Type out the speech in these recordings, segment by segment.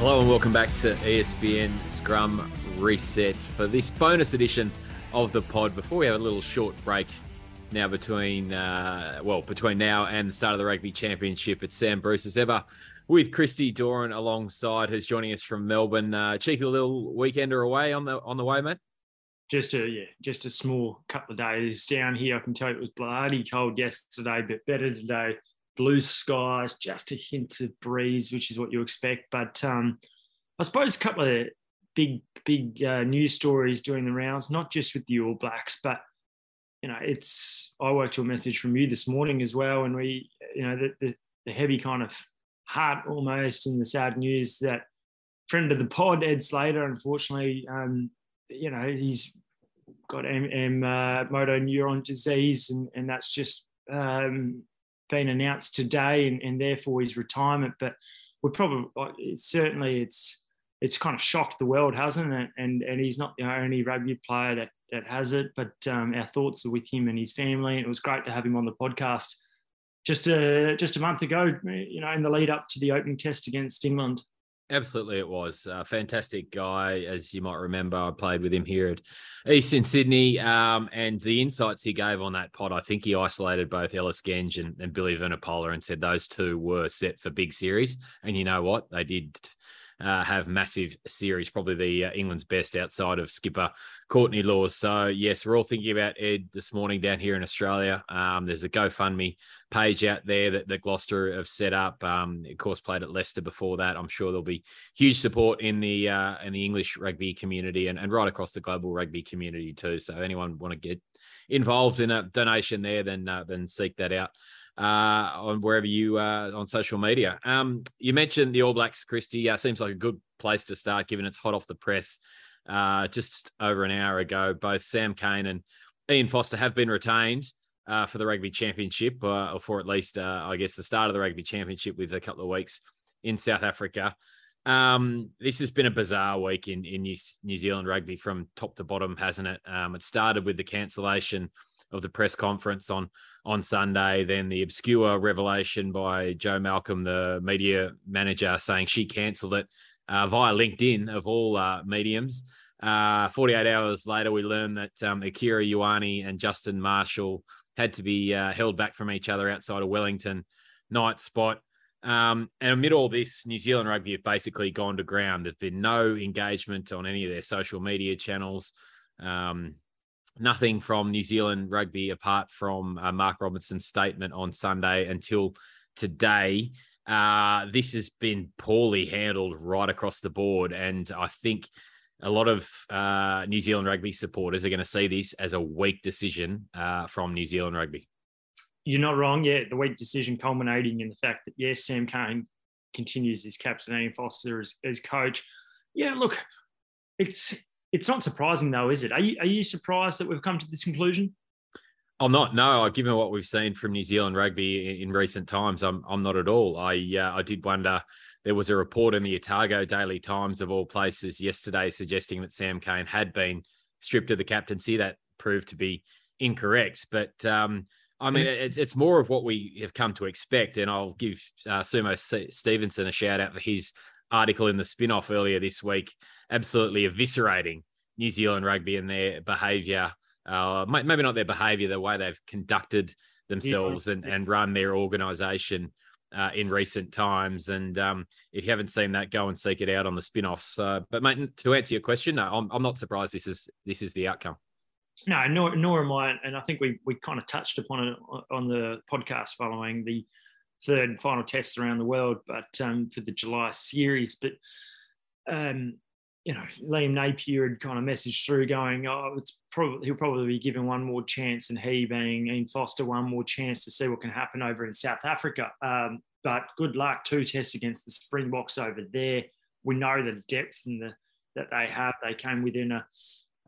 Hello and welcome back to ESPN Scrum Reset for this bonus edition of the pod. Before we have a little short break now between, uh, well, between now and the start of the Rugby Championship, it's Sam Bruce as ever with Christy Doran alongside, who's joining us from Melbourne. Uh, cheeky little weekender away on the on the way, mate. Just a yeah, just a small couple of days down here. I can tell you it was bloody cold yesterday, but better today blue skies, just a hint of breeze, which is what you expect. But um, I suppose a couple of big, big uh, news stories doing the rounds, not just with the All Blacks, but you know, it's I worked to a message from you this morning as well, and we, you know, the, the, the heavy kind of heart almost and the sad news that friend of the pod, Ed Slater, unfortunately, um, you know, he's got M, M uh, motor neuron disease, and, and that's just um, been announced today and, and therefore his retirement. But we're probably it's certainly it's it's kind of shocked the world, hasn't it? And and he's not the only rugby player that that has it. But um, our thoughts are with him and his family. It was great to have him on the podcast just a just a month ago. You know, in the lead up to the opening test against England. Absolutely, it was a fantastic guy. As you might remember, I played with him here at Eastern Sydney, um, and the insights he gave on that pod, I think he isolated both Ellis Genge and, and Billy Vunipola and said those two were set for big series. And you know what? They did uh, have massive series, probably the uh, England's best outside of skipper Courtney Lawes. So yes, we're all thinking about Ed this morning down here in Australia. Um, there's a GoFundMe page out there that, that Gloucester have set up. Um, of course, played at Leicester before that. I'm sure there'll be huge support in the uh, in the English rugby community and, and right across the global rugby community too. So anyone want to get involved in a donation there, then uh, then seek that out uh, on wherever you uh, on social media. Um, you mentioned the All Blacks, Christy. Uh, seems like a good place to start, given it's hot off the press. Uh, just over an hour ago, both Sam Cane and Ian Foster have been retained uh, for the Rugby Championship, uh, or for at least, uh, I guess, the start of the Rugby Championship with a couple of weeks in South Africa. Um, this has been a bizarre week in, in New, New Zealand rugby from top to bottom, hasn't it? Um, it started with the cancellation of the press conference on on Sunday. Then the obscure revelation by Jo Malcolm, the media manager, saying she cancelled it uh, via LinkedIn of all uh, mediums. Uh, 48 hours later, we learned that um, Akira Ioane and Justin Marshall had to be uh, held back from each other outside of Wellington night spot. Um, and amid all this, New Zealand rugby have basically gone to ground. There's been no engagement on any of their social media channels. Um, nothing from New Zealand rugby apart from uh, Mark Robinson's statement on Sunday until today. Uh, this has been poorly handled right across the board. And I think a lot of uh, New Zealand rugby supporters are going to see this as a weak decision uh, from New Zealand rugby. You're not wrong. Yeah, the weak decision culminating in the fact that, yes, Sam Cane continues his captain and Foster as, as coach. Yeah, look, it's it's not surprising though, is it? Are you are you surprised that we've come to this conclusion? I'm not. No, given what we've seen from New Zealand rugby in recent times, I'm I'm not at all. I uh, I did wonder. There was a report in the Otago Daily Times of all places yesterday suggesting that Sam Cane had been stripped of the captaincy. That proved to be incorrect. But um, I mean, it's it's more of what we have come to expect. And I'll give uh, Sumo Stevenson a shout out for his article in the spin off earlier this week, absolutely eviscerating New Zealand rugby and their behaviour. Uh, maybe not their behaviour, the way they've conducted themselves yeah. and, and run their organisation uh, in recent times. And um, if you haven't seen that, go and seek it out on the spin offs. Uh, but mate, to answer your question, no, I'm, I'm not surprised this is this is the outcome. No, nor, nor am I. And I think we we kind of touched upon it on the podcast following the third and final tests around the world, but um, for the July series. But um, you know, Liam Napier had kind of messaged through going, oh, it's probably he'll probably be given one more chance, and he being Ian Foster one more chance to see what can happen over in South Africa. Um, but good luck, two tests against the Springboks over there. We know the depth and the that they have. They came within a,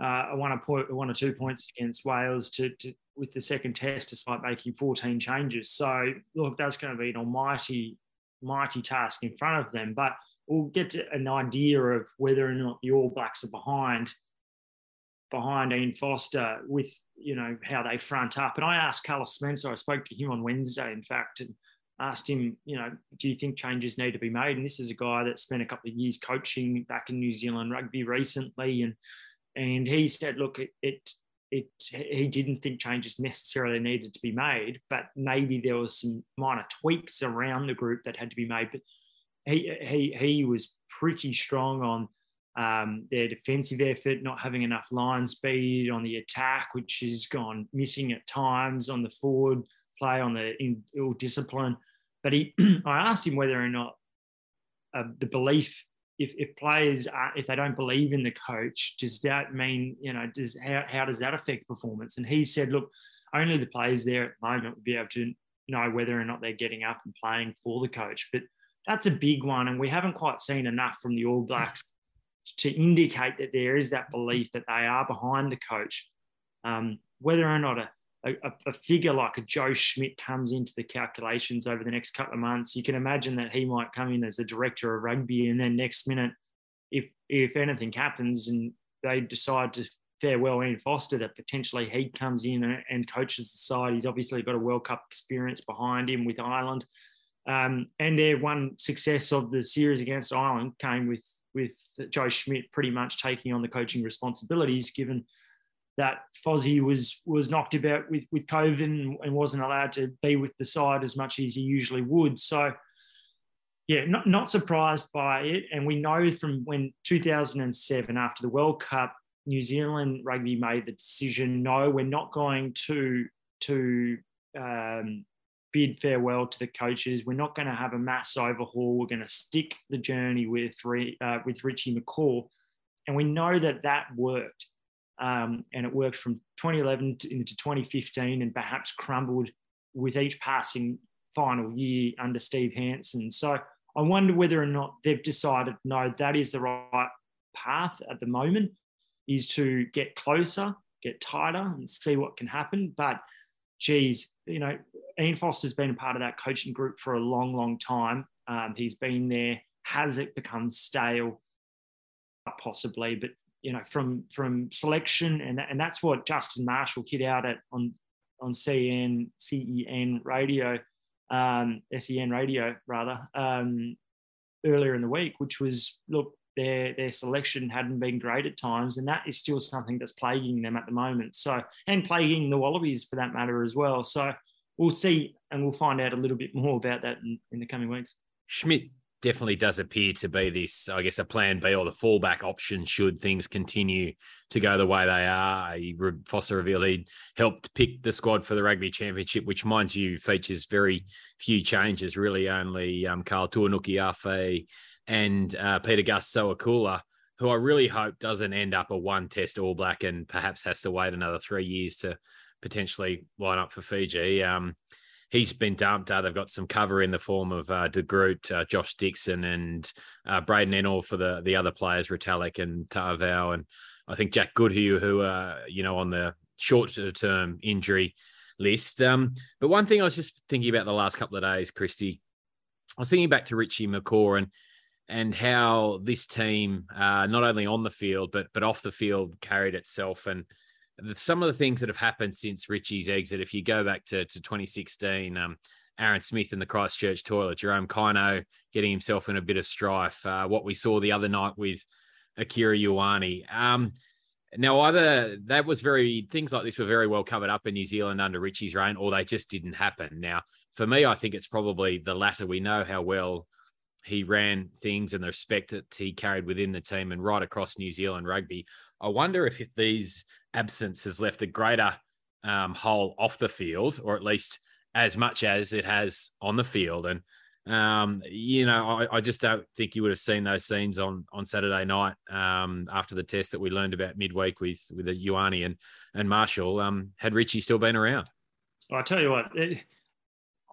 uh, a one, a point, one or two points against Wales to, to with the second test, despite making 14 changes. So, look, that's going to be an almighty, mighty task in front of them. But we'll get an idea of whether or not the All Blacks are behind behind Ian Foster with you know how they front up. And I asked Carlos Spencer. I spoke to him on Wednesday, in fact, and asked him, you know, do you think changes need to be made? And this is a guy that spent a couple of years coaching back in New Zealand rugby recently, and and he said, look, it, it it he didn't think changes necessarily needed to be made, but maybe there was some minor tweaks around the group that had to be made. But he he he was pretty strong on um, their defensive effort, not having enough line speed on the attack, which has gone missing at times on the forward play, on the ill discipline. But he, I asked him whether or not uh, the belief, if, if players are, if they don't believe in the coach, does that mean you know does how, how does that affect performance? And he said, look, only the players there at the moment would be able to know whether or not they're getting up and playing for the coach. But that's a big one, and we haven't quite seen enough from the All Blacks to indicate that there is that belief that they are behind the coach. Um, whether or not a, a, a, figure like a Joe Schmidt comes into the calculations over the next couple of months, you can imagine that he might come in as a director of rugby, and then next minute, if if anything happens and they decide to farewell Ian Foster, that potentially he comes in and, and coaches the side. He's obviously got a World Cup experience behind him with Ireland. Um, and their one success of the series against Ireland came with with Joe Schmidt pretty much taking on the coaching responsibilities, given that Fozzie was was knocked about with with COVID and, and, wasn't allowed to be with the side as much as he usually would. So, yeah, not not surprised by it. And we know from when 2007, after the World Cup, New Zealand rugby made the decision: no, we're not going to to um, bid farewell to the coaches. We're not going to have a mass overhaul. We're going to stick the journey with uh, with Richie McCaw, and we know that that worked. Um, and it worked from 2011 to, into 2015, and perhaps crumbled with each passing final year under Steve Hansen. So I wonder whether or not they've decided no, that is the right path at the moment, is to get closer, get tighter, and see what can happen. But geez, you know, Ian Foster's been a part of that coaching group for a long, long time. Um, he's been there. Has it become stale? Possibly, but you know, from from selection, and and that's what Justin Marshall hit out at on on CN CEN radio, um, SEN radio rather, um, earlier in the week, which was look, their their selection hadn't been great at times, and that is still something that's plaguing them at the moment. So, and plaguing the Wallabies for that matter as well. So, we'll see, and we'll find out a little bit more about that in, in the coming weeks. Schmidt definitely does appear to be this, I guess, a plan B or the fallback option should things continue to go the way they are. He, Foster revealed he'd helped pick the squad for the Rugby Championship, which, mind you, features very few changes, really only um, Karl Tu'inukuafe and uh, Pita Gus Sowakula, who I really hope doesn't end up a one test All Black and perhaps has to wait another three years to potentially line up for Fiji. Um, he's been dumped. Uh, they've got some cover in the form of uh, De Groot, uh, Josh Dickson, and uh, Braydon Ennor for the the other players, Retallick and Ta'avao, and I think Jack Goodhue, who are you know on the short term injury list. Um, but one thing I was just thinking about the last couple of days, Christy, I was thinking back to Richie McCaw and and how this team, uh, not only on the field but but off the field, carried itself. And some of the things that have happened since Richie's exit, if you go back to, to 2016, um, Aaron Smith in the Christchurch toilet, Jerome Kaino getting himself in a bit of strife, uh, what we saw the other night with Akira Ioane. Um, now, either that was very things like this were very well covered up in New Zealand under Richie's reign, or they just didn't happen. Now, for me, I think it's probably the latter. We know how well he ran things and the respect that he carried within the team and right across New Zealand rugby. I wonder if these absence has left a greater um, hole off the field, or at least as much as it has on the field. And um, you know, I, I, just don't think you would have seen those scenes on on Saturday night um, after the test that we learned about midweek with with the Ioane and and Marshall. Um, had Richie still been around? I tell you what, it,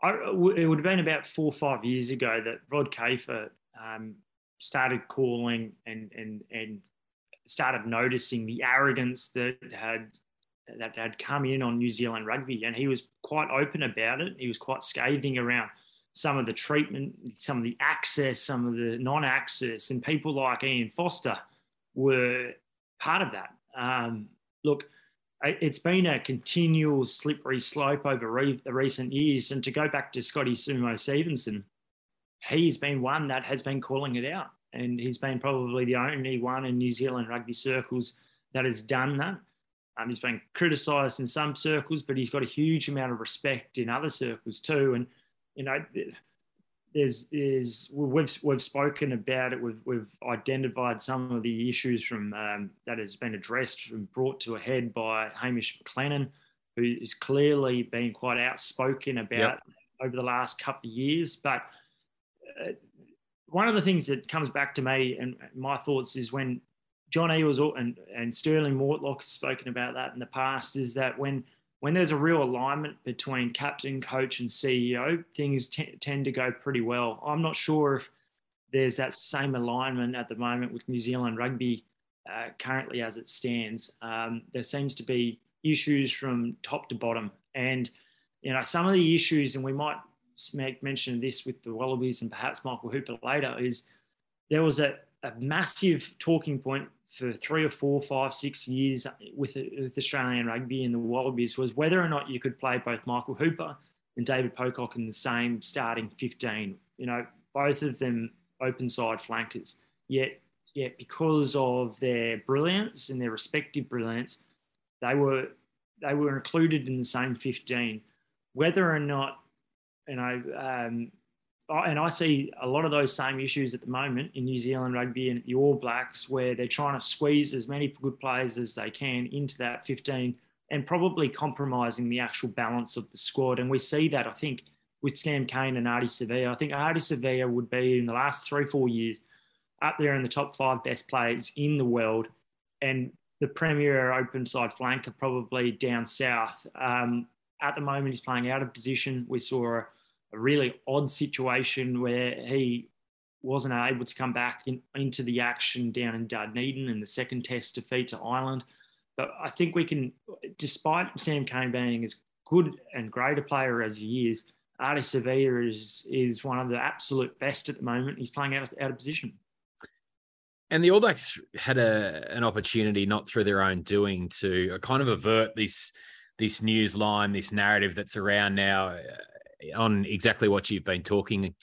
I, it would have been about four or five years ago that Rod Kafer um, started calling and and and started noticing the arrogance that had that had come in on New Zealand rugby, and he was quite open about it. He was quite scathing around some of the treatment, some of the access, some of the non-access, and people like Ian Foster were part of that. Um, look, it's been a continual slippery slope over re- recent years. And to go back to Scotty Sumo Stevenson, he's been one that has been calling it out. And he's been probably the only one in New Zealand rugby circles that has done that. Um, he's been criticised in some circles, but he's got a huge amount of respect in other circles too. And, you know, there's is we've we've spoken about it. We've we've identified some of the issues from um, that has been addressed and brought to a head by Hamish McLennan, who has clearly been quite outspoken about yep. over the last couple of years. But uh, one of the things that comes back to me and my thoughts is when John Eales and and Stirling Mortlock has spoken about that in the past is that when when there's a real alignment between captain, coach, and CEO, things t- tend to go pretty well. I'm not sure if there's that same alignment at the moment with New Zealand rugby uh, currently as it stands. Um, there seems to be issues from top to bottom, and you know some of the issues, and we might make mention of this with the Wallabies and perhaps Michael Hooper later, is there was a, a massive talking point for three or four, five, six years with, with Australian rugby and the Wallabies was whether or not you could play both Michael Hooper and David Pocock in the same starting 15. You know, both of them open side flankers. Yet, yet because of their brilliance and their respective brilliance, they were they were included in the same 15. Whether or not, you know, um, and I see a lot of those same issues at the moment in New Zealand rugby and the All Blacks, where they're trying to squeeze as many good players as they can into that 15 and probably compromising the actual balance of the squad. And we see that, I think, with Sam Cane and Ardie Savea. I think Ardie Savea would be in the last three, four years up there in the top five best players in the world. And the premier open side flanker probably down south. Um, at the moment, he's playing out of position. We saw a really odd situation where he wasn't able to come back in, into the action down in Dunedin in the second test defeat to Ireland. But I think we can, despite Sam Cane being as good and great a player as he is, Ardie Savea is is one of the absolute best at the moment. He's playing out of, out of position. And the All Blacks had a, an opportunity, not through their own doing, to kind of avert this this news line, this narrative that's around now on exactly what you've been talking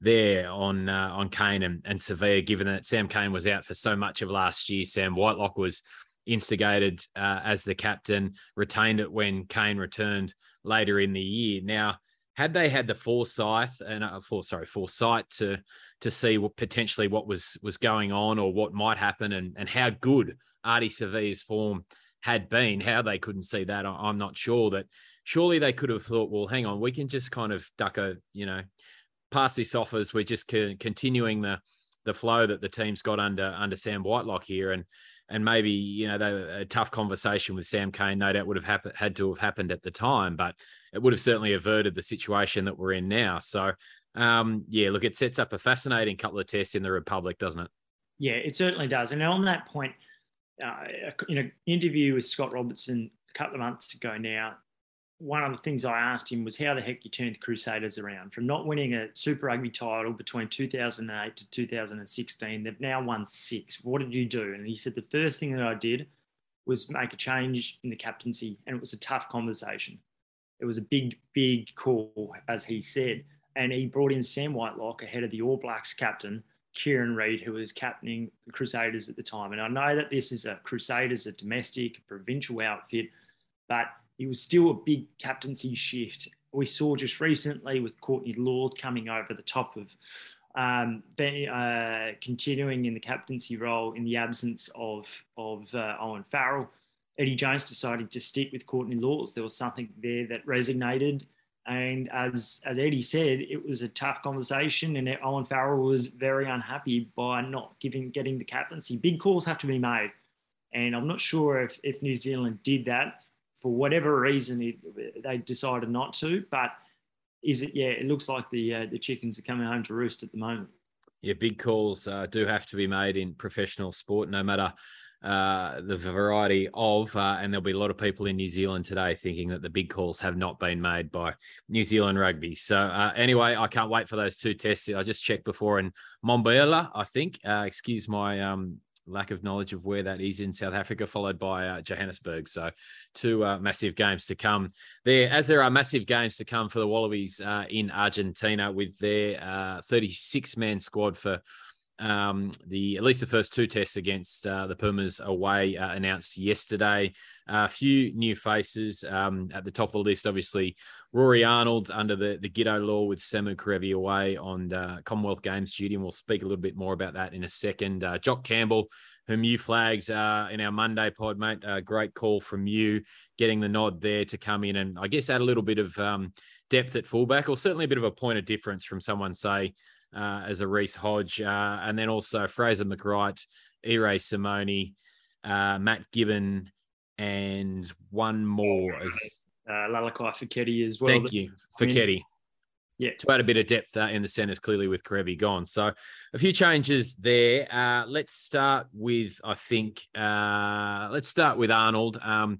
there on uh, on Cane and, and Savea, given that Sam Cane was out for so much of last year. Sam Whitelock was instigated uh, as the captain, retained it when Cane returned later in the year. Now, had they had the foresight and uh, for sorry foresight to to see what potentially what was was going on or what might happen and and how good Ardie Savea's form had been, how they couldn't see that, I'm not sure that surely they could have thought, well, hang on, we can just kind of duck a, you know, pass this off as we're just co- continuing the the flow that the team's got under under Sam Whitelock here, and and maybe you know they, a tough conversation with Sam Cane no doubt would have happened had to have happened at the time, but it would have certainly averted the situation that we're in now. So um, yeah, look, it sets up a fascinating couple of tests in the Republic, doesn't it? Yeah, it certainly does. And on that point, uh, in an interview with Scott Robertson a couple of months ago now, one of the things I asked him was how the heck you turned the Crusaders around from not winning a Super Rugby title between 2008 to 2016. They've now won six. What did you do? And he said the first thing that I did was make a change in the captaincy, and it was a tough conversation. It was a big, big call, as he said. And he brought in Sam Whitelock ahead of the All Blacks captain, Kieran Read, who was captaining the Crusaders at the time. And I know that this is a Crusaders, a domestic, a provincial outfit, but it was still a big captaincy shift. We saw just recently with Courtney Lawes coming over the top of um, uh, continuing in the captaincy role in the absence of, of uh, Owen Farrell. Eddie Jones decided to stick with Courtney Lawes. There was something there that resonated. And as, as Eddie said, it was a tough conversation, and Owen Farrell was very unhappy by not giving getting the captaincy. Big calls have to be made, and I'm not sure if, if New Zealand did that for whatever reason it, they decided not to. But is it? Yeah, it looks like the uh, the chickens are coming home to roost at the moment. Yeah, big calls uh, do have to be made in professional sport, no matter uh, the variety of, uh, and there'll be a lot of people in New Zealand today thinking that the big calls have not been made by New Zealand rugby. So uh, anyway, I can't wait for those two tests. I just checked before in Mbombela, I think. Uh, excuse my um, lack of knowledge of where that is in South Africa, followed by uh, Johannesburg. So, two uh, massive games to come there, as there are massive games to come for the Wallabies uh, in Argentina with their 36 man squad for um, the at least the first two tests against uh, the Pumas away uh, announced yesterday. A few new faces um, at the top of the list. Obviously, Rory Arnold under the the Giteau law with Samu Kerevi away on uh, Commonwealth Games duty, and we'll speak a little bit more about that in a second. Uh, Jock Campbell, whom you flagged uh, in our Monday pod, mate. great call from you, getting the nod there to come in and I guess add a little bit of um, depth at fullback, or certainly a bit of a point of difference from someone say uh, as a Reece Hodge, uh, and then also Fraser McReight, Irae Simone, uh, Matt Gibbon, and one more as uh, Lalakai Foketi as well. Thank you, Foketi. Yeah, to add a bit of depth uh, in the centres, clearly with Kerevi gone. So a few changes there. Uh, let's start with, I think, uh, let's start with Arnold. Um,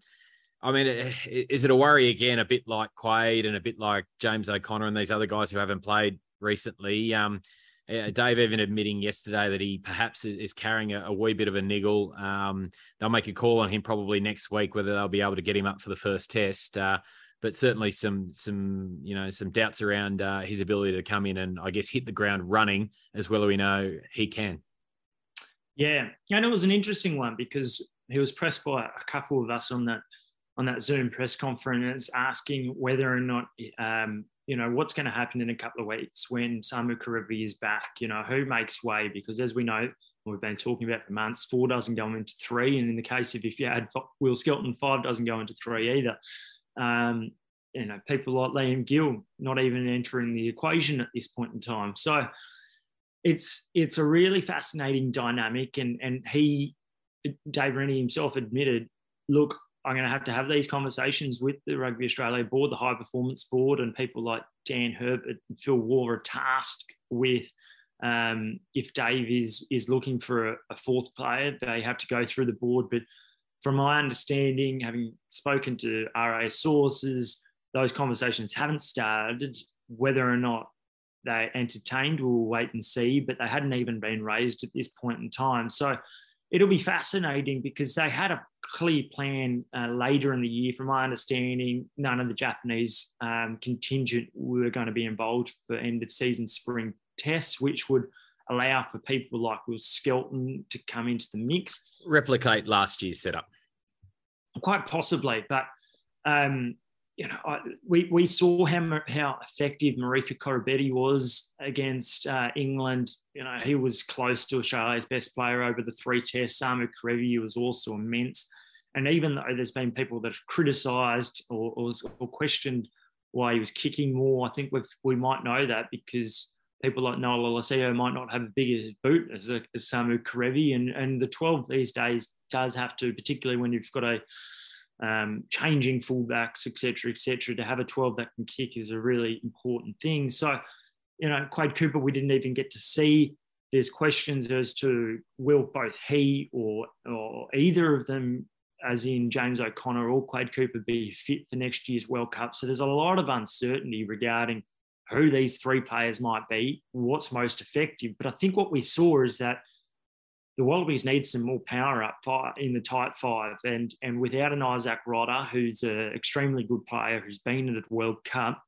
I mean, is it a worry again, a bit like Quade and a bit like James O'Connor and these other guys who haven't played recently. Um, uh, Dave even admitting yesterday that he perhaps is, carrying a, a, wee bit of a niggle. Um, they'll make a call on him probably next week whether they'll be able to get him up for the first test. Uh, but certainly some some you know some doubts around uh, his ability to come in and I guess hit the ground running as well as we know he can. Yeah, and it was an interesting one because he was pressed by a couple of us on that on that Zoom press conference asking whether or not um, you know, what's going to happen in a couple of weeks when Samu Kerevi is back? You know, who makes way? Because as we know, we've been talking about for months, four doesn't go into three. And in the case of if you add Will Skelton, five doesn't go into three either. Um, you know, people like Liam Gill not even entering the equation at this point in time. So it's it's a really fascinating dynamic. And and he, Dave Rennie himself admitted, look, I'm going to have to have these conversations with the Rugby Australia board, the high performance board, and people like Dan Herbert and Phil Waugh are tasked with um, if Dave is is looking for a, a, fourth player, they have to go through the board. But from my understanding, having spoken to RA sources, those conversations haven't started. Whether or not they entertained, we'll wait and see. But they hadn't even been raised at this point in time. So it'll be fascinating because they had a clear plan uh, later in the year. From my understanding, none of the Japanese um, contingent were going to be involved for end of season spring tests, which would allow for people like Will Skelton to come into the mix. Replicate last year's setup. Quite possibly, but um, you know, I, we, we saw how, how effective Marika Koroibete was against uh, England. You know, he was close to Australia's best player over the three tests. Samu Kerevi was also immense. And even though there's been people that have criticised or, or, or, questioned why he was kicking more, I think we we might know that because people like Noah Lolesio might not have a bigger boot as, a, as Samu Kerevi. And, and the 12 these days does have to, particularly when you've got a um, changing fullbacks, etc., etc. To have a 12 that can kick is a really important thing. So, you know, Quade Cooper, we didn't even get to see. There's questions as to will both he or or either of them, as in James O'Connor or Quade Cooper, be fit for next year's World Cup. So there's a lot of uncertainty regarding who these three players might be, what's most effective. But I think what we saw is that the Wallabies need some more power up in the tight five. And, and without an Izack Rodda, who's an extremely good player, who's been at the World Cup,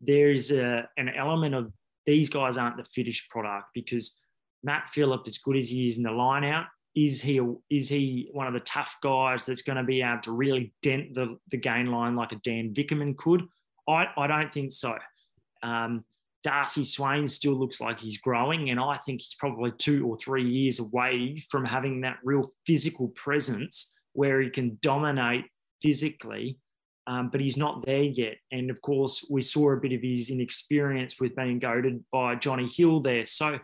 there's a, an element of these guys aren't the finished product because Matt Philip, as good as he is in the line out, is he is he one of the tough guys that's going to be able to really dent the, the gain line like a Dan Vickerman could? I, I don't think so. Um, Darcy Swain still looks like he's growing, and I think he's probably two or three years away from having that real physical presence where he can dominate physically, um, but he's not there yet. And of course, we saw a bit of his inexperience with being goaded by Jonny Hill there. So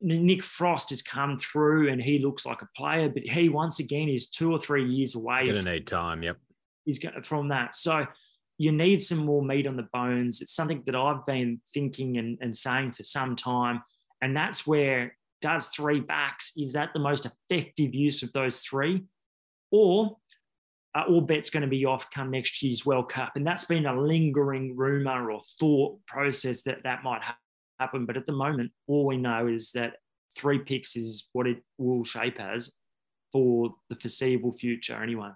Nick Frost has come through, and he looks like a player, but he once again is two or three years away. Going to need time. Yep. He's from that. So you need some more meat on the bones. It's something that I've been thinking and, and saying for some time. And that's where does three backs, is that the most effective use of those three? Or are all bets going to be off come next year's World Cup? And that's been a lingering rumor or thought process that that might happen. But at the moment, all we know is that three picks is what it will shape as. for the foreseeable future, anyway.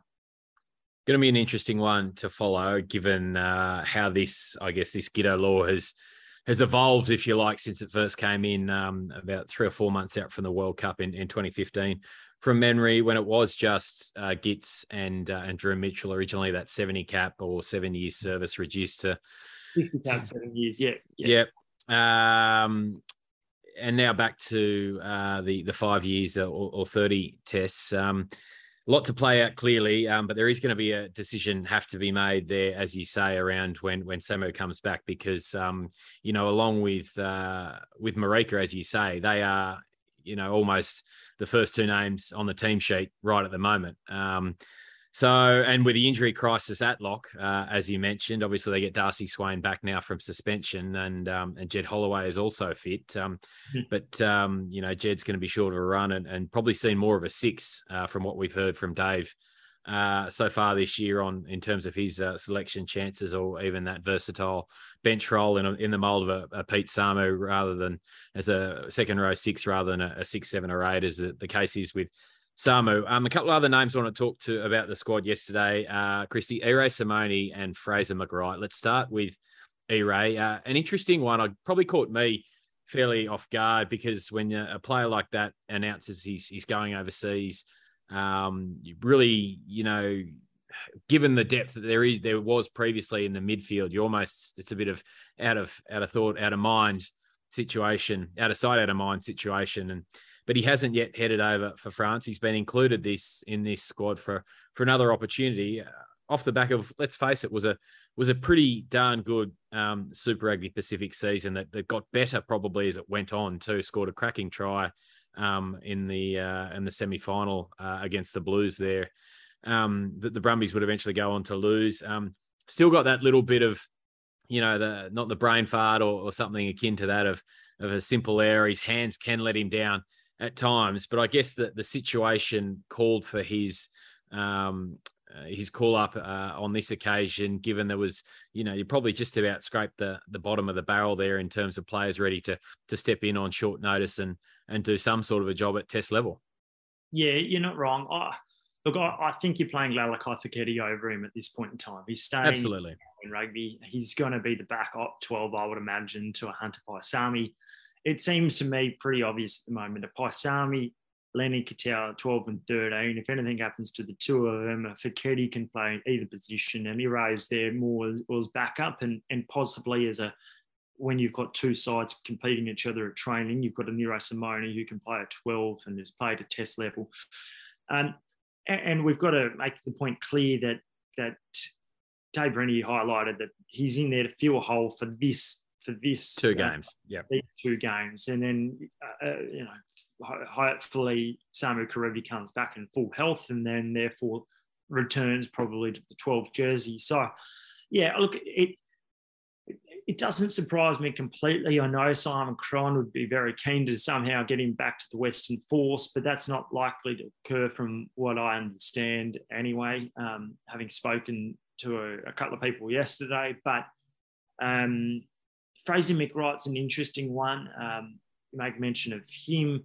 Going to be an interesting one to follow, given uh, how this, I guess, this Giteau law has has evolved, if you like, since it first came in um, about three or four months out from the World Cup in, in 2015. From memory, when it was just uh, Gitz and uh, and Drew Mitchell originally, that 70 cap or seven years service reduced to 50 cap, seven years. Yeah. Yeah. yeah. Um, and now back to uh, the the five years or, or 30 tests. Um, lot to play out clearly, um, but there is going to be a decision have to be made there, as you say, around when when Samu comes back, because um, you know, along with uh, with Marika, as you say, they are you know almost the first two names on the team sheet right at the moment. Um, so, and with the injury crisis at lock, uh, as you mentioned, obviously they get Darcy Swain back now from suspension, and um, and Jed Holloway is also fit. Um, mm-hmm. But um, you know, Jed's going to be short of a run, and, and probably seen more of a six uh, from what we've heard from Dave uh, so far this year on in terms of his uh, selection chances, or even that versatile bench role in a, in the mold of a, a, Pete Samu rather than as a second row six rather than a, a six, seven, or eight, as the, the case is with Samu. Um, a couple of other names I want to talk to about the squad yesterday. Uh, Christy, Irae Simone and Fraser McReight. Let's start with Irae. Uh, an interesting one. I probably caught me fairly off guard because when a player like that announces he's he's going overseas, um, really, you know, given the depth that there is there was previously in the midfield, you almost it's a bit of out of out of thought, out of mind situation, out of sight, out of mind situation, and but he hasn't yet headed over for France. He's been included this in this squad for for another opportunity. Uh, off the back of, let's face it, was a was a pretty darn good um, Super Rugby Pacific season that, that got better probably as it went on. Too scored a cracking try um, in the uh, in the semi final uh, against the Blues there. Um, that the Brumbies would eventually go on to lose. Um, still got that little bit of, you know, the not the brain fart or, or something akin to that of of a simple error. His hands can let him down at times. But I guess that the situation called for his um, uh, his call up uh, on this occasion, given there was, you know, you probably just about scraped the the bottom of the barrel there in terms of players ready to to step in on short notice and and do some sort of a job at test level. Yeah, you're not wrong. Oh, look, I, I, think you're playing Lalakai Foketi over him at this point in time. He's staying absolutely in rugby. He's going to be the back op 12, I would imagine, to a Hunter Paisami it seems to me pretty obvious at the moment that Paisami, Len Ikitau, 12 and 13, if anything happens to the two of them, Foketi can play either position and Irae's there more as, as backup and, and possibly as a when you've got two sides competing each other at training, you've got a Nero Simone who can play at 12 and has played at test level. Um, and, and, we've got to make the point clear that that Dave Rennie highlighted that he's in there to fill a hole for this for this two uh, games. Yeah, these two games, and then uh, uh you know, hopefully Samu Kerevi comes back in full health, and then therefore returns probably to the 12th jersey. So, yeah, look, it it doesn't surprise me completely. I know Simon Cron would be very keen to somehow get him back to the Western Force, but that's not likely to occur from what I understand anyway, um, having spoken to a, a, couple of people yesterday. But um, Fraser McReight's an interesting one. Um, you make mention of him.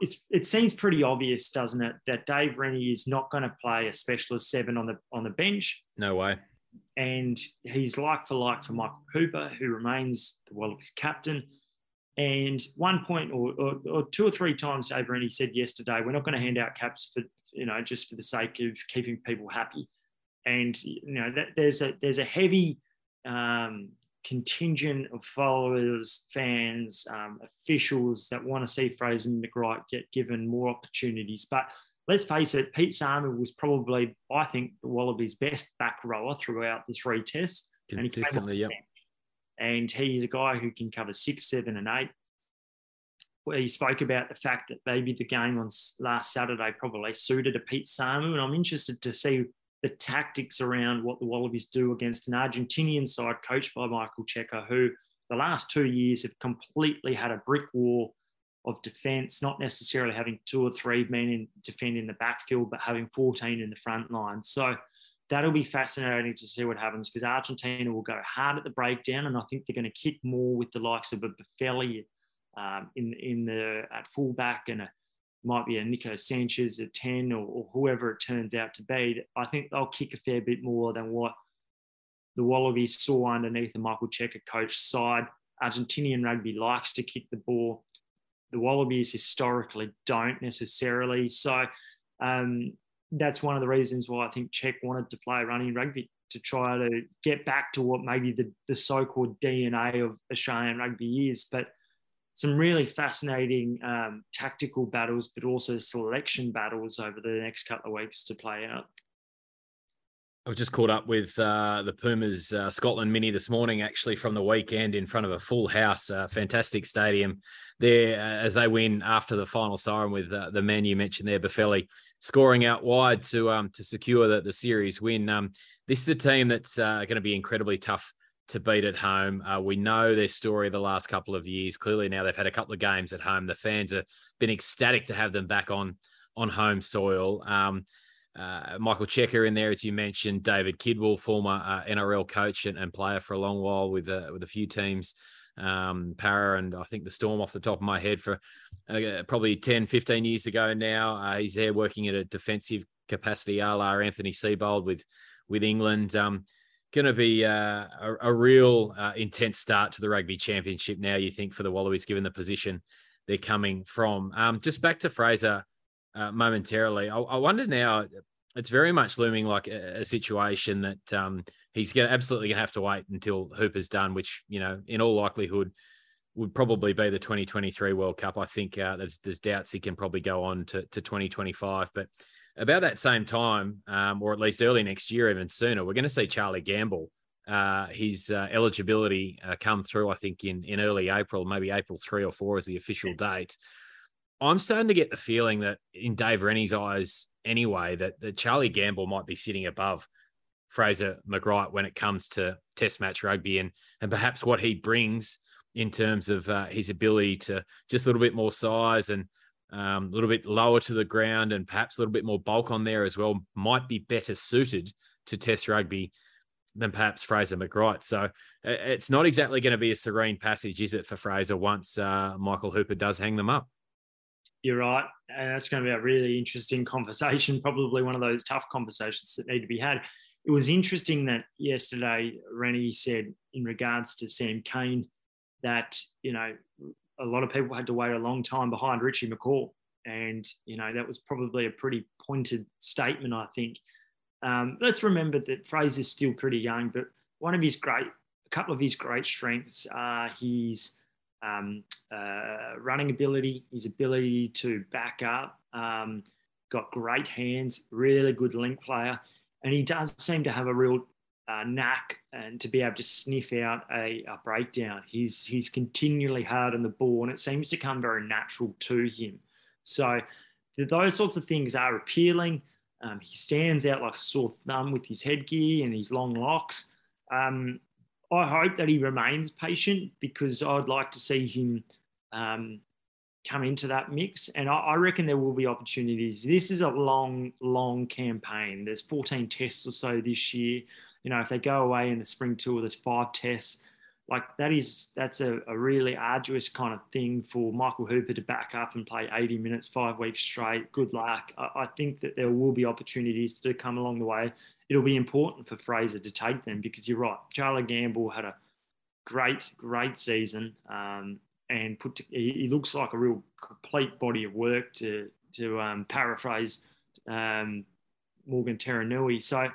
It's, it seems pretty obvious, doesn't it, that Dave Rennie is not going to play a specialist seven on the on the bench. No way. And he's like for like for Michael Hooper, who remains the Wallabies captain. And one point or, or, or, two or three times, Dave Rennie said yesterday, we're not going to hand out caps for you know just for the sake of keeping people happy. And you know that there's a there's a heavy um, contingent of followers, fans, um, officials that want to see Fraser McReight get given more opportunities. But let's face it, Pete Samu was probably, I think, the Wallabies' best back rower throughout the three tests. Consistently, yep. And he's a guy who can cover six, seven, and eight. Where he spoke about the fact that maybe the game on last Saturday probably suited a Pete Samu, and I'm interested to see the tactics around what the Wallabies do against an Argentinian side coached by Michael Cheika, who the last two years have completely had a brick wall of defence, not necessarily having two or three men in defend in the backfield, but having 14 in the front line. So that'll be fascinating to see what happens because Argentina will go hard at the breakdown, and I think they're going to kick more with the likes of a Boffelli um, in in the at fullback and a might be a Nico Sanchez at 10 or, or, whoever it turns out to be, I think they'll kick a fair bit more than what the Wallabies saw underneath the Michael Cheika coach side. Argentinian rugby likes to kick the ball. The Wallabies historically don't necessarily. So um, that's one of the reasons why I think Czech wanted to play running rugby to try to get back to what maybe the, the so-called DNA of Australian rugby is. But some really fascinating um, tactical battles, but also selection battles over the next couple of weeks to play out. I've just caught up with uh, the Pumas uh, Scotland Mini this morning, actually from the weekend in front of a full house, uh, fantastic stadium there uh, as they win after the final siren with uh, the man you mentioned there, Boffelli, scoring out wide to um, to secure the, the series win. Um, this is a team that's uh, going to be incredibly tough to beat at home. Uh, we know their story the last couple of years. Clearly, now they've had a couple of games at home. The fans have been ecstatic to have them back on on home soil. Um, uh, Michael Cheika in there, as you mentioned, David Kidwell, former uh, NRL coach and, and, player for a long while with uh, with a few teams, um, Parra and I think the Storm off the top of my head for uh, probably 10, 15 years ago now. Uh, he's there working at a defensive capacity, a la Anthony Seibold with with England. Um, going to be uh, a, a, real uh, intense start to the rugby championship now. You think for the Wallabies, given the position they're coming from. Um, just back to Fraser uh, momentarily. I, I, wonder now. It's very much looming like a, a situation that um, he's going absolutely going to have to wait until Hooper's done, which you know, in all likelihood, would probably be the 2023 World Cup. I think uh, there's there's doubts he can probably go on to, to 2025, but about that same time, um, or at least early next year, even sooner, we're going to see Charlie Gamble, uh, his uh, eligibility uh, come through, I think, in, in early April, maybe April 3 or 4 is the official date. I'm starting to get the feeling that in Dave Rennie's eyes, anyway, that, that Charlie Gamble might be sitting above Fraser McReight when it comes to test match rugby and, and perhaps what he brings in terms of uh, his ability to just a little bit more size and um, a little bit lower to the ground and perhaps a little bit more bulk on there as well might be better suited to Test rugby than perhaps Fraser McReight. So it's not exactly going to be a serene passage, is it, for Fraser once uh, Michael Hooper does hang them up? You're right. And that's going to be a really interesting conversation, probably one of those tough conversations that need to be had. It was interesting that yesterday Rennie said in regards to Sam Cane that, you know, a lot of people had to wait a long time behind Richie McCaw. And, you know, that was probably a pretty pointed statement, I think. Um, let's remember that Fraser's still pretty young, but one of his great, a couple of his great strengths are his um, uh, running ability, his ability to back up, um, got great hands, really good link player. And he does seem to have a real uh, knack and to be able to sniff out a, a, breakdown. He's he's continually hard on the ball, and it seems to come very natural to him. So those sorts of things are appealing. Um, he stands out like a sore thumb with his headgear and his long locks. Um, I hope that he remains patient because I'd like to see him um, come into that mix. And I, I, reckon there will be opportunities. This is a long, long campaign. There's 14 tests or so this year you know, if they go away in the spring tour, there's five tests. Like that is that's a, a really arduous kind of thing for Michael Hooper to back up and play 80 minutes, five weeks straight. Good luck. I, I think that there will be opportunities to come along the way. It'll be important for Fraser to take them because you're right. Charlie Gamble had a great, great season um, and put. To, he, looks like a real complete body of work to to um, paraphrase um, Morgan Turinui. So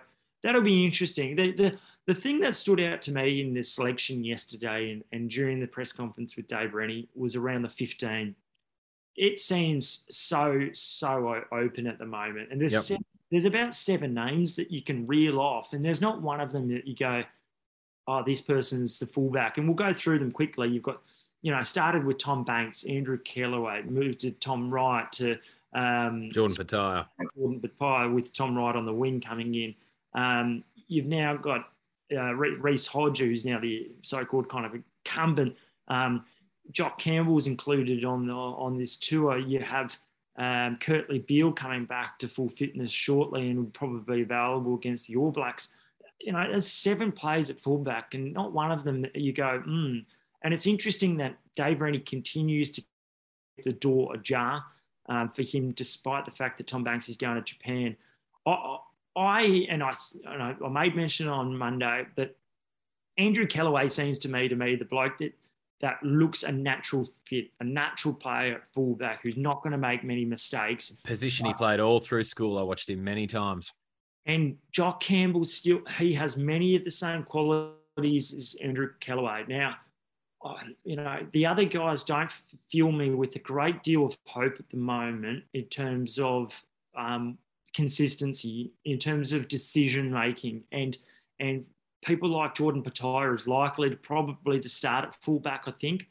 that'll be interesting. The, the, the thing that stood out to me in the selection yesterday and, and during the press conference with Dave Rennie was around the 15. It seems so, so open at the moment. And there's, yep. seven, there's about seven names that you can reel off, and there's not one of them that you go, oh, this person's the fullback. And we'll go through them quickly. You've got, you know, started with Tom Banks, Andrew Kellaway, moved to Tom Wright, to um, Jordan Petaia. Jordan Petaia with Tom Wright on the wing coming in. Um, you've now got uh, Reece Hodge, who's now the so-called kind of incumbent. Um, Jock Campbell's included on the, on this tour. You have um, Kurtley Beale coming back to full fitness shortly and will probably be available against the All Blacks. You know, there's seven players at fullback, and not one of them you go, hmm. And it's interesting that Dave Rennie continues to keep the door ajar um, for him, despite the fact that Tom Banks is going to Japan. I, I and I, and I made mention on Monday that Andrew Kellaway seems to me to me the bloke that that looks a natural fit, a natural player at fullback who's not going to make many mistakes. Position he played all through school. I watched him many times. And Jock Campbell still he has many of the same qualities as Andrew Kellaway. Now, you know, the other guys don't fill me with a great deal of hope at the moment in terms of um, consistency, in terms of decision making, and and people like Jordan Petaia is likely to probably to start at fullback, I think.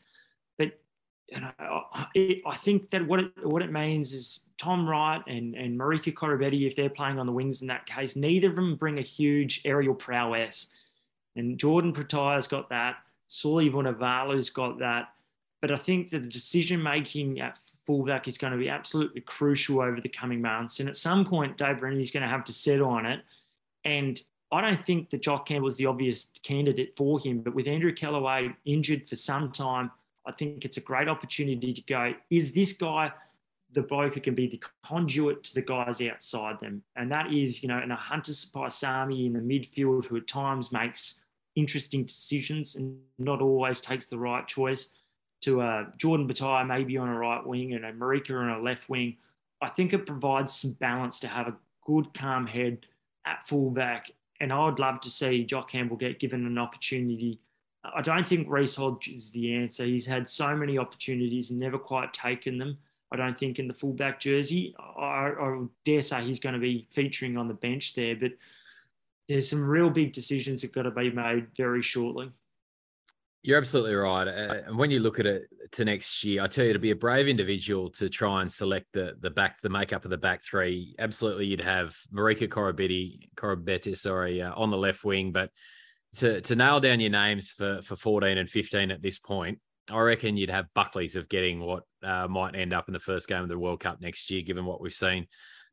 But you know, I think that what it what it means is Tom Wright and and Marika Koroibete, if they're playing on the wings in that case, neither of them bring a huge aerial prowess. And Jordan Petaia's got that. Suli Vunivalu's got that. But I think that the decision making at fullback is going to be absolutely crucial over the coming months. And at some point, Dave Rennie is going to have to settle on it. And I don't think that Jock Campbell was the obvious candidate for him, but with Andrew Kellaway injured for some time, I think it's a great opportunity to go, is this guy the bloke who can be the conduit to the guys outside them? And that is, you know, in a Hunter Paisami in the midfield who at times makes interesting decisions and not always takes the right choice, to uh, Jordan Petaia maybe on a right wing and a Marika on a left wing. I think it provides some balance to have a good, calm head at fullback and I would love to see Jock Campbell get given an opportunity. I don't think Reece Hodge is the answer. He's had so many opportunities and never quite taken them. I don't think in the fullback jersey. I, I dare say he's going to be featuring on the bench there, but there's some real big decisions that got to be made very shortly. You're absolutely right. And when you look at it to next year, I tell you, to be a brave individual to try and select the the back, the makeup of the back three. Absolutely, you'd have Marika Koroibete, Koroibete, sorry, uh, on the left wing. But to to nail down your names for for 14 and 15 at this point, I reckon you'd have Buckley's of getting what uh, might end up in the first game of the World Cup next year, given what we've seen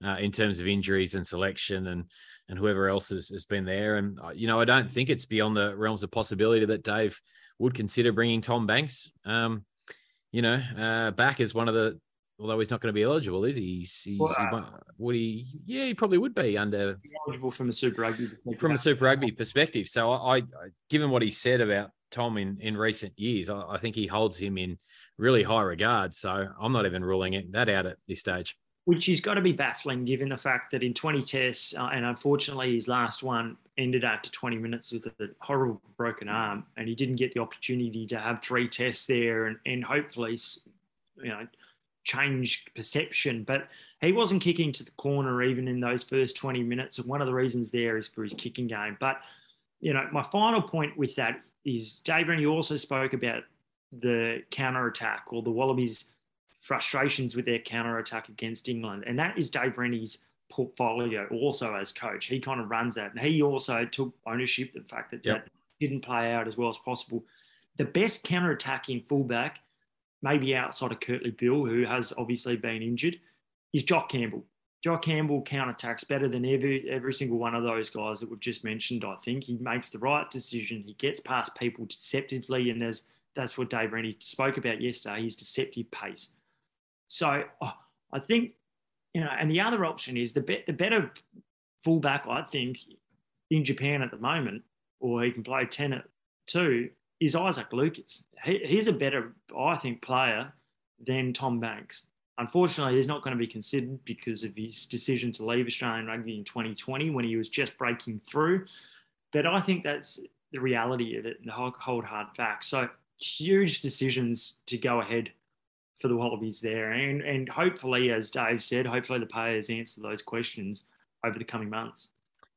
uh, in terms of injuries and selection and and whoever else has, has been there. And uh, you know, I don't think it's beyond the realms of possibility that Dave would consider bringing Tom Banks, um, you know, uh, back as one of the. Although he's not going to be eligible, is he? He's, he's, well, uh, he would he? Yeah, he probably would be under eligible from a Super Rugby from a Super Rugby perspective. So I, I, given what he said about Tom in in recent years, I, I think he holds him in really high regard. So I'm not even ruling it, that out at this stage which has got to be baffling given the fact that in 20 tests, uh, and unfortunately his last one ended after 20 minutes with a horrible broken arm, and he didn't get the opportunity to have three tests there and, and hopefully, you know, change perception. But he wasn't kicking to the corner even in those first 20 minutes, and one of the reasons there is for his kicking game. But you know, my final point with that is Dave you also spoke about the counter attack or the Wallabies frustrations with their counter attack against England. And that is Dave Rennie's portfolio also as coach. He kind of runs that. And he also took ownership of the fact that yep. that didn't play out as well as possible. The best counter attacking fullback, maybe outside of Kurtley Beale, who has obviously been injured, is Jock Campbell. Jock Campbell counter attacks better than every every single one of those guys that we've just mentioned. I think he makes the right decision. He gets past people deceptively, and there's that's what Dave Rennie spoke about yesterday. His deceptive pace. So oh, I think, you know, and the other option is the, be- the better fullback, I think, in Japan at the moment, or he can play 10 at two, is Isaac Lucas. He, he's a better, I think, player than Tom Banks. Unfortunately, he's not going to be considered because of his decision to leave Australian rugby in 2020 when he was just breaking through. But I think that's the reality of it and the hold hard facts. So huge decisions to go ahead for the Wallabies there. And, and hopefully, as Dave said, hopefully the players answer those questions over the coming months.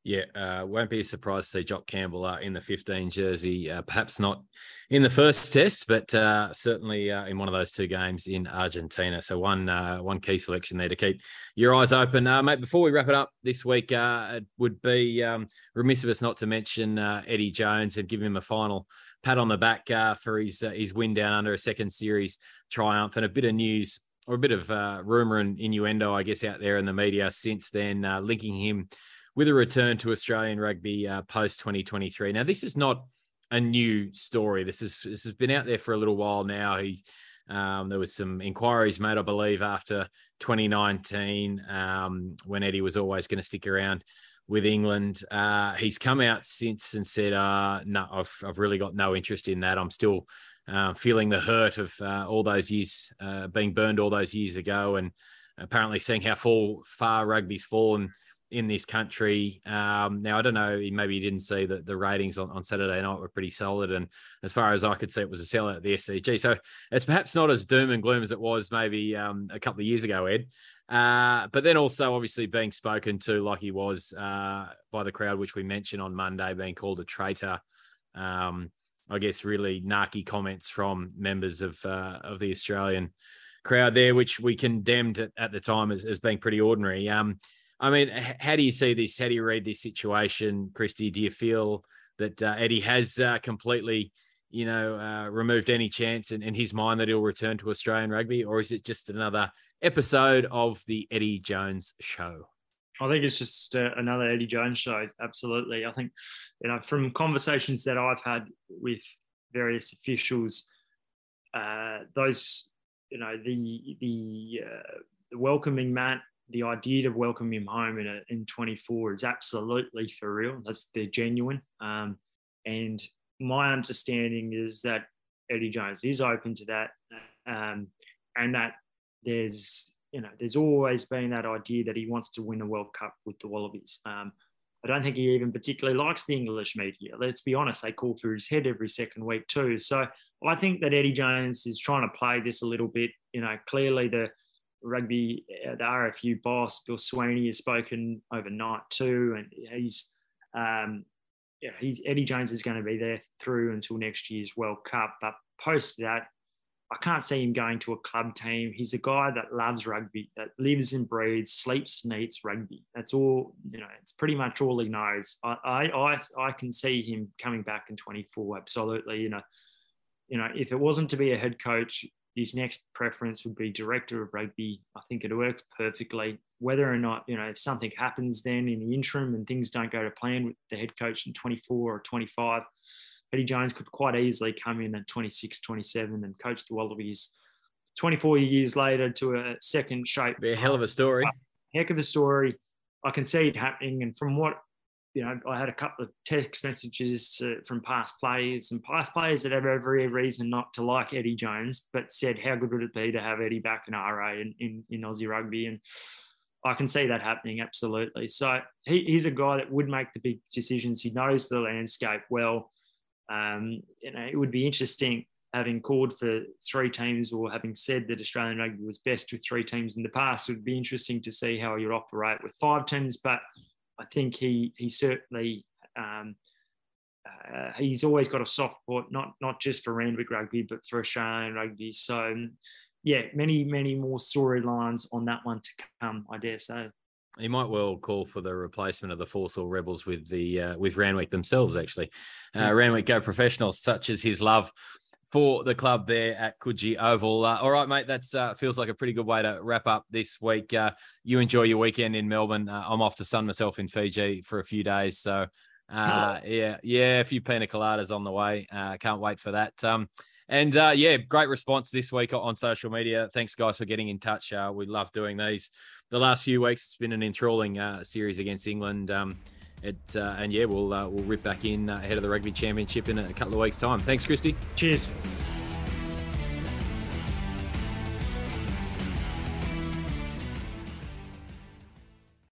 Yeah, uh, won't be surprised to see Jock Campbell uh, in the 15 jersey. Uh, perhaps not in the first test, but uh, certainly uh, in one of those two games in Argentina. So one uh, one key selection there to keep your eyes open, mate. Before we wrap it up this week, it would be um, remiss of us not to mention Eddie Jones and give him a final pat on the back for his his win down under a second series triumph and a bit of news or a bit of rumor and innuendo, I guess, out there in the media since then, linking him with a return to Australian rugby uh, post 2023. Now, this is not a new story. This is this has been out there for a little while now. He Um, there was some inquiries made, I believe, after 2019 um, when Eddie was always going to stick around with England. Uh, he's come out since and said, uh, "No, I've I've really got no interest in that. I'm still uh, feeling the hurt of uh, all those years uh, being burned all those years ago, and apparently seeing how full, far rugby's fallen." in this country. Um, now, I don't know, maybe you didn't see that the ratings on, on Saturday night were pretty solid. And as far as I could see, it was a sellout at the SCG. So it's perhaps not as doom and gloom as it was maybe um, a couple of years ago, Ed. Uh, but then also, obviously, being spoken to like he was uh, by the crowd, which we mentioned on Monday, being called a traitor. Um, I guess really narky comments from members of uh, of the Australian crowd there, which we condemned at, the time as, as being pretty ordinary. Um, I mean, how do you see this? How do you read this situation, Christy? Do you feel that uh, Eddie has uh, completely, you know, uh, removed any chance in, in his mind that he'll return to Australian rugby, or is it just another episode of the Eddie Jones show? I think it's just uh, another Eddie Jones show. Absolutely. I think, you know, from conversations that I've had with various officials, uh, those, you know, the the, uh, the welcoming mat the idea to welcome him home in a, in 24 is absolutely for real. That's they're genuine. Um, and my understanding is that Eddie Jones is open to that, um, and that there's you know there's always been that idea that he wants to win a World Cup with the Wallabies. Um, I don't think he even particularly likes the English media. Let's be honest, they call for his head every second week too. So I think that Eddie Jones is trying to play this a little bit. You know, clearly the rugby, uh, the RFU boss, Bill Sweeney, has spoken overnight too, and he's um, yeah, he's Eddie Jones is going to be there through until next year's World Cup. But post that, I can't see him going to a club team. He's a guy that loves rugby, that lives and breathes, sleeps and eats rugby. That's all, you know, it's pretty much all he knows. I, I, I, I can see him coming back in 24, absolutely. You know, you know, if it wasn't to be a head coach, his next preference would be director of rugby. I think it works perfectly. Whether or not, you know, if something happens then in the interim and things don't go to plan with the head coach in 24 or 25, Eddie Jones could quite easily come in at 26, 27 and coach the Wallabies 24 years later to a second shape. Be a hell of a story. Heck of a story. I can see it happening. And from what you know, I had a couple of text messages to, from past players and past players that have every reason not to like Eddie Jones, but said, how good would it be to have Eddie back in RA in, in, in Aussie rugby? And I can see that happening absolutely. So he, he's a guy that would make the big decisions. He knows the landscape well. Um, you know, it would be interesting having called for three teams or having said that Australian rugby was best with three teams in the past. It would be interesting to see how you operate with five teams, but I think he he certainly um, uh, he's always got a soft spot, not not just for Randwick rugby, but for Australian rugby. So yeah, many many more storylines on that one to come, I dare say. He might well call for the replacement of the Force Rebels with the uh, with Randwick themselves. Actually, uh, Randwick Go Professionals, such as his love for the club there at Coogee Oval. Uh, all right, mate. That uh, feels like a pretty good way to wrap up this week. Uh, you enjoy your weekend in Melbourne. Uh, I'm off to sun myself in Fiji for a few days. So, uh, yeah, yeah, a few pina coladas on the way. Uh, can't wait for that. Um, and yeah, great response this week on social media. Thanks, guys, for getting in touch. we love doing these. The last few weeks, it's been an enthralling series against England. Um, it, uh, and yeah, we'll uh, we'll rip back in uh, ahead of the rugby championship in a couple of weeks' time. Thanks, Christy. Cheers.